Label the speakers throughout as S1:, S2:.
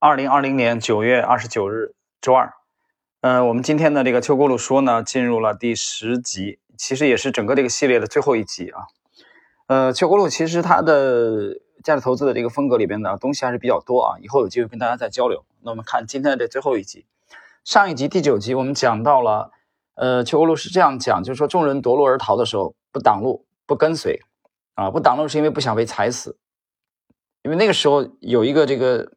S1: 二零二零年九月二十九日，周二。嗯，我们今天的这个秋锅路说呢，进入了第十集，其实也是整个这个系列的最后一集啊。呃，秋锅路其实它的价值投资的这个风格里边的东西还是比较多啊，以后有机会跟大家再交流。那我们看今天的这最后一集，上一集第九集我们讲到了，呃，秋锅路是这样讲，就是说众人夺路而逃的时候，不挡路，不跟随啊，不挡路是因为不想被踩死，因为那个时候有一个这个。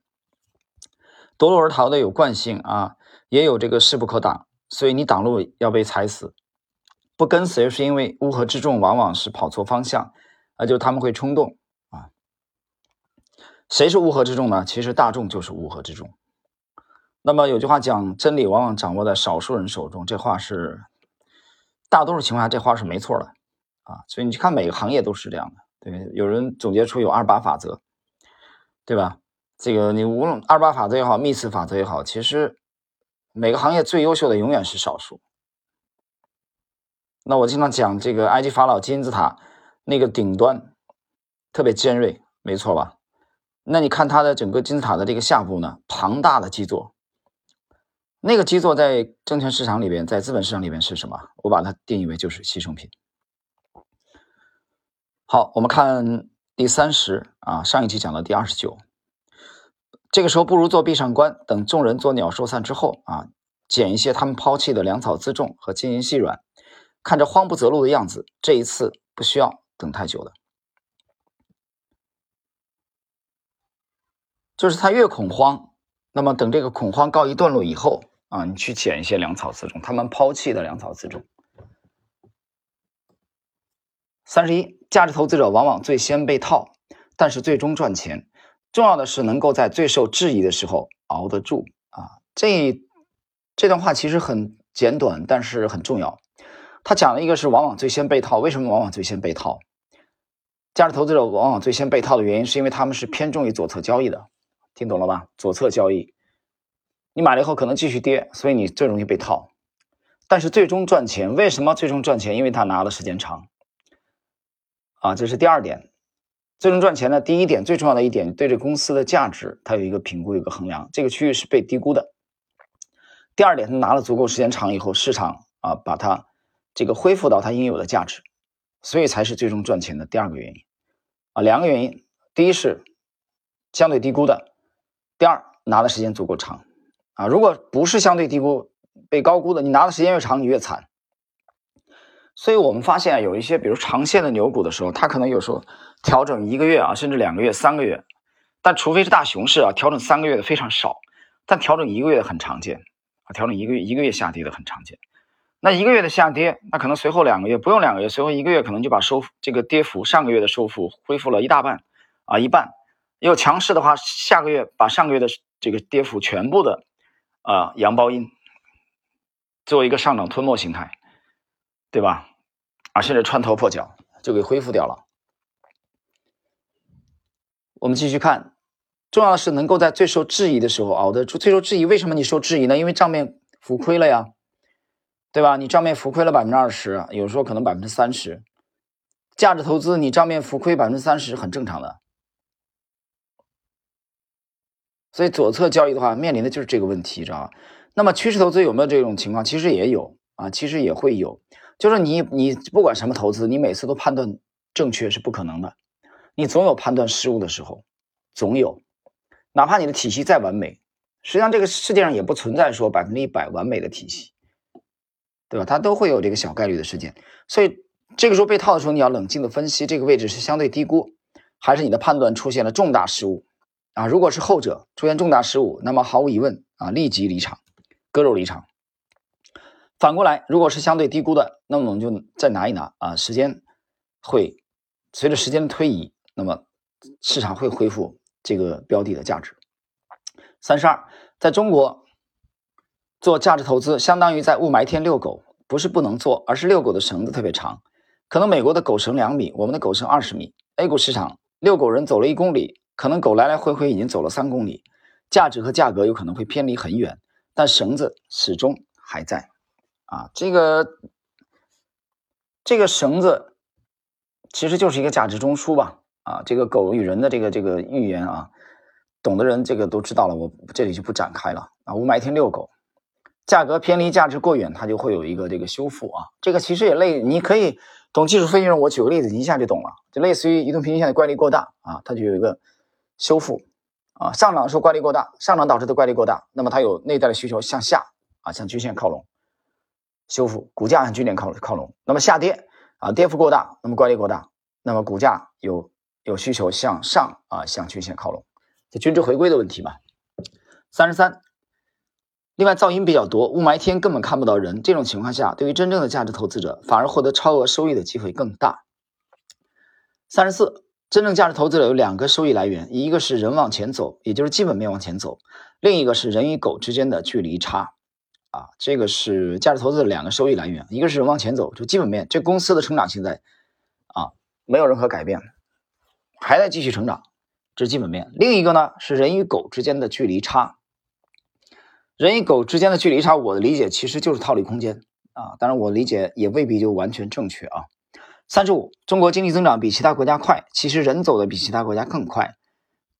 S1: 夺路而逃的有惯性啊，也有这个势不可挡，所以你挡路要被踩死。不跟随是因为乌合之众往往是跑错方向，啊，就他们会冲动啊。谁是乌合之众呢？其实大众就是乌合之众。那么有句话讲，真理往往掌握在少数人手中，这话是大多数情况下这话是没错的啊。所以你去看每个行业都是这样的，对，有人总结出有二八法则，对吧？这个你无论二八法则也好，密次法则也好，其实每个行业最优秀的永远是少数。那我经常讲这个埃及法老金字塔那个顶端特别尖锐，没错吧？那你看它的整个金字塔的这个下部呢，庞大的基座，那个基座在证券市场里边，在资本市场里边是什么？我把它定义为就是牺牲品。好，我们看第三十啊，上一期讲的第二十九。这个时候不如做壁上观，等众人作鸟兽散之后啊，捡一些他们抛弃的粮草辎重和金银细软，看着慌不择路的样子，这一次不需要等太久了。就是他越恐慌，那么等这个恐慌告一段落以后啊，你去捡一些粮草辎重，他们抛弃的粮草辎重。三十一，价值投资者往往最先被套，但是最终赚钱。重要的是能够在最受质疑的时候熬得住啊！这这段话其实很简短，但是很重要。他讲了一个是往往最先被套，为什么往往最先被套？价值投资者往往最先被套的原因，是因为他们是偏重于左侧交易的，听懂了吧？左侧交易，你买了以后可能继续跌，所以你最容易被套。但是最终赚钱，为什么最终赚钱？因为他拿的时间长啊！这是第二点。最终赚钱呢？第一点最重要的一点，对这公司的价值，它有一个评估，有一个衡量，这个区域是被低估的。第二点，他拿了足够时间长以后，市场啊把它这个恢复到它应有的价值，所以才是最终赚钱的第二个原因啊。两个原因，第一是相对低估的，第二拿的时间足够长啊。如果不是相对低估，被高估的，你拿的时间越长，你越惨。所以我们发现啊有一些，比如长线的牛股的时候，它可能有时候调整一个月啊，甚至两个月、三个月，但除非是大熊市啊，调整三个月的非常少，但调整一个月的很常见啊，调整一个月一个月下跌的很常见。那一个月的下跌，那可能随后两个月不用两个月，随后一个月可能就把收这个跌幅上个月的收复恢复了一大半啊一半。有强势的话，下个月把上个月的这个跌幅全部的啊阳包阴，做一个上涨吞没形态。对吧？啊，甚至穿头破脚就给恢复掉了。我们继续看，重要的是能够在最受质疑的时候熬得住。最受质疑，为什么你受质疑呢？因为账面浮亏了呀，对吧？你账面浮亏了百分之二十，有时候可能百分之三十。价值投资，你账面浮亏百分之三十很正常的。所以左侧交易的话，面临的就是这个问题，知道吧？那么趋势投资有没有这种情况？其实也有啊，其实也会有。就是你，你不管什么投资，你每次都判断正确是不可能的，你总有判断失误的时候，总有，哪怕你的体系再完美，实际上这个世界上也不存在说百分之一百完美的体系，对吧？它都会有这个小概率的事件，所以这个时候被套的时候，你要冷静的分析这个位置是相对低估，还是你的判断出现了重大失误啊？如果是后者出现重大失误，那么毫无疑问啊，立即离场，割肉离场。反过来，如果是相对低估的，那么我们就再拿一拿啊，时间会随着时间的推移，那么市场会恢复这个标的的价值。三十二，在中国做价值投资，相当于在雾霾天遛狗，不是不能做，而是遛狗的绳子特别长，可能美国的狗绳两米，我们的狗绳二十米。A 股市场遛狗人走了一公里，可能狗来来回回已经走了三公里，价值和价格有可能会偏离很远，但绳子始终还在。啊，这个这个绳子其实就是一个价值中枢吧？啊，这个狗与人的这个这个寓言啊，懂的人这个都知道了，我这里就不展开了啊。雾霾天遛狗，价格偏离价值过远，它就会有一个这个修复啊。这个其实也类，你可以懂技术分析人，我举个例子，你一下就懂了，就类似于移动平均线的乖离过大啊，它就有一个修复啊。上涨的时候乖离过大，上涨导致的乖离过大，那么它有内在的需求向下啊，向均线靠拢，修复股价向均线靠靠拢。那么下跌啊，跌幅过大，那么乖离过大，那么股价有有需求向上啊，向均线靠拢。这均值回归的问题嘛。三十三，另外噪音比较多，雾霾天根本看不到人，这种情况下，对于真正的价值投资者，反而获得超额收益的机会更大。三十四，真正价值投资者有两个收益来源，一个是人往前走，也就是基本面往前走；另一个是人与狗之间的距离差。啊，这个是价值投资的两个收益来源，一个是往前走，就基本面，这公司的成长现在啊没有任何改变，还在继续成长。这是基本面，另一个呢是人与狗之间的距离差。人与狗之间的距离差，我的理解其实就是套利空间啊。当然，我理解也未必就完全正确啊。三十五，中国经济增长比其他国家快，其实人走的比其他国家更快。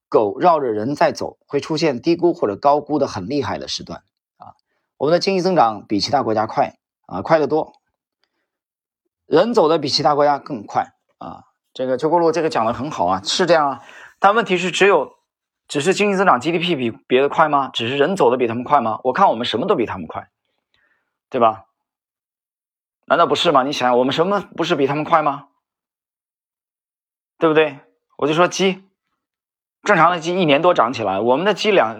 S1: 狗绕着人在走，会出现低估或者高估的很厉害的时段。我们的经济增长比其他国家快啊，快得多。人走的比其他国家更快啊。这个邱国禄这个讲的很好啊，是这样啊。但问题是，只有只是经济增长 GDP 比别的快吗？只是人走的比他们快吗？我看我们什么都比他们快，对吧？难道不是吗？你想想，我们什么不是比他们快吗？对不对？我就说鸡，正常的鸡一年多长起来，我们的鸡两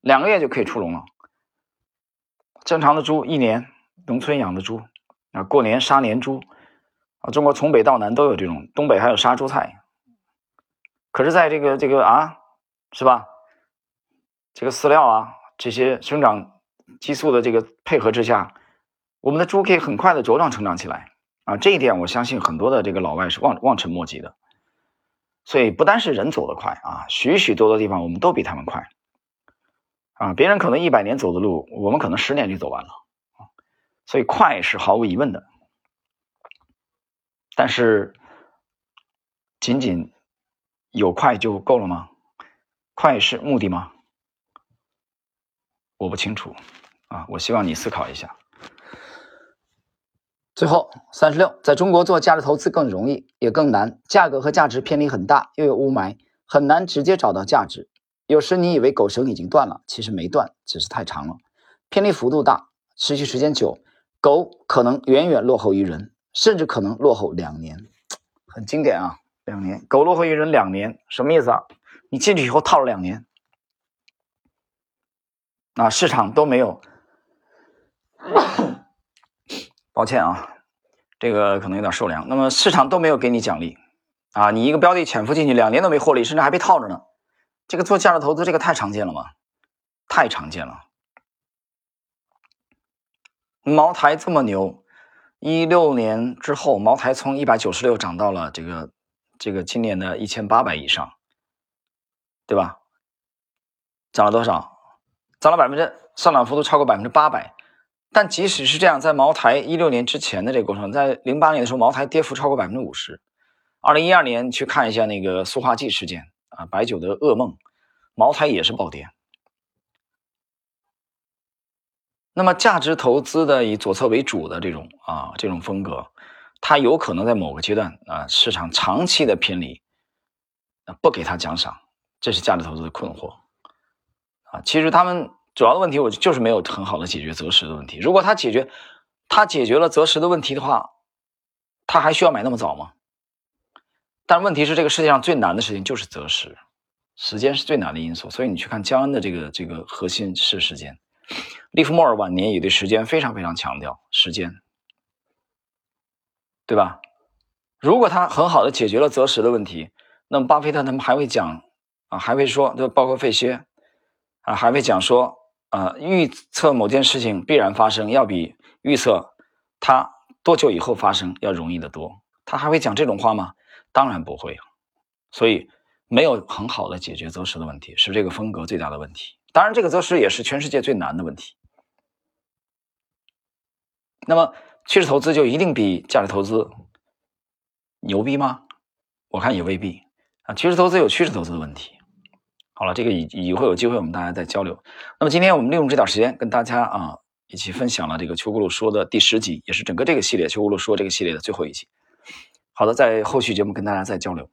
S1: 两个月就可以出笼了。正常的猪一年，农村养的猪啊，过年杀年猪啊，中国从北到南都有这种，东北还有杀猪菜。可是，在这个这个啊，是吧？这个饲料啊，这些生长激素的这个配合之下，我们的猪可以很快的茁壮成长起来啊！这一点，我相信很多的这个老外是望望尘莫及的。所以，不单是人走得快啊，许许多多地方我们都比他们快啊！别人可能一百年走的路，我们可能十年就走完了！所以，快是毫无疑问的，但是仅仅。有快就够了吗？快是目的吗？我不清楚啊，我希望你思考一下。最后三十六，在中国做价值投资更容易也更难，价格和价值偏离很大，又有雾霾，很难直接找到价值。有时你以为狗绳已经断了，其实没断，只是太长了，偏离幅度大，持续时间久，狗可能远远落后于人，甚至可能落后两年，很经典啊。两年，狗落后于人两年，什么意思啊？你进去以后套了两年，啊，市场都没有，抱歉啊，这个可能有点受凉。那么市场都没有给你奖励，啊，你一个标的潜伏进去两年都没获利，甚至还被套着呢。这个做价值投资，这个太常见了吗？太常见了。茅台这么牛，一六年之后，茅台从一百九十六涨到了这个。这个今年的一千八百以上，对吧？涨了多少？涨了百分之上涨幅度超过百分之八百。但即使是这样，在茅台一六年之前的这个过程，在零八年的时候，茅台跌幅超过百分之五十。二零一二年去看一下那个塑化剂事件啊，白酒的噩梦，茅台也是暴跌。那么价值投资的以左侧为主的这种啊这种风格。它有可能在某个阶段啊，市场长期的偏离，不给他奖赏，这是价值投资的困惑啊。其实他们主要的问题，我就是没有很好的解决择时的问题。如果他解决，他解决了择时的问题的话，他还需要买那么早吗？但问题是，这个世界上最难的事情就是择时，时间是最难的因素。所以你去看江恩的这个这个核心是时间，利弗莫尔晚年也对时间非常非常强调时间。对吧？如果他很好的解决了择时的问题，那么巴菲特他们还会讲啊，还会说，就包括费歇啊，还会讲说啊，预测某件事情必然发生，要比预测它多久以后发生要容易得多。他还会讲这种话吗？当然不会，所以没有很好的解决择时的问题，是这个风格最大的问题。当然，这个择时也是全世界最难的问题。那么，趋势投资就一定比价值投资牛逼吗？我看也未必啊。趋势投资有趋势投资的问题。好了，这个以以后有机会我们大家再交流。那么，今天我们利用这点时间跟大家啊一起分享了这个邱国鹭说的第十集，也是整个这个系列邱国鹭说这个系列的最后一集。好的在后续节目跟大家再交流。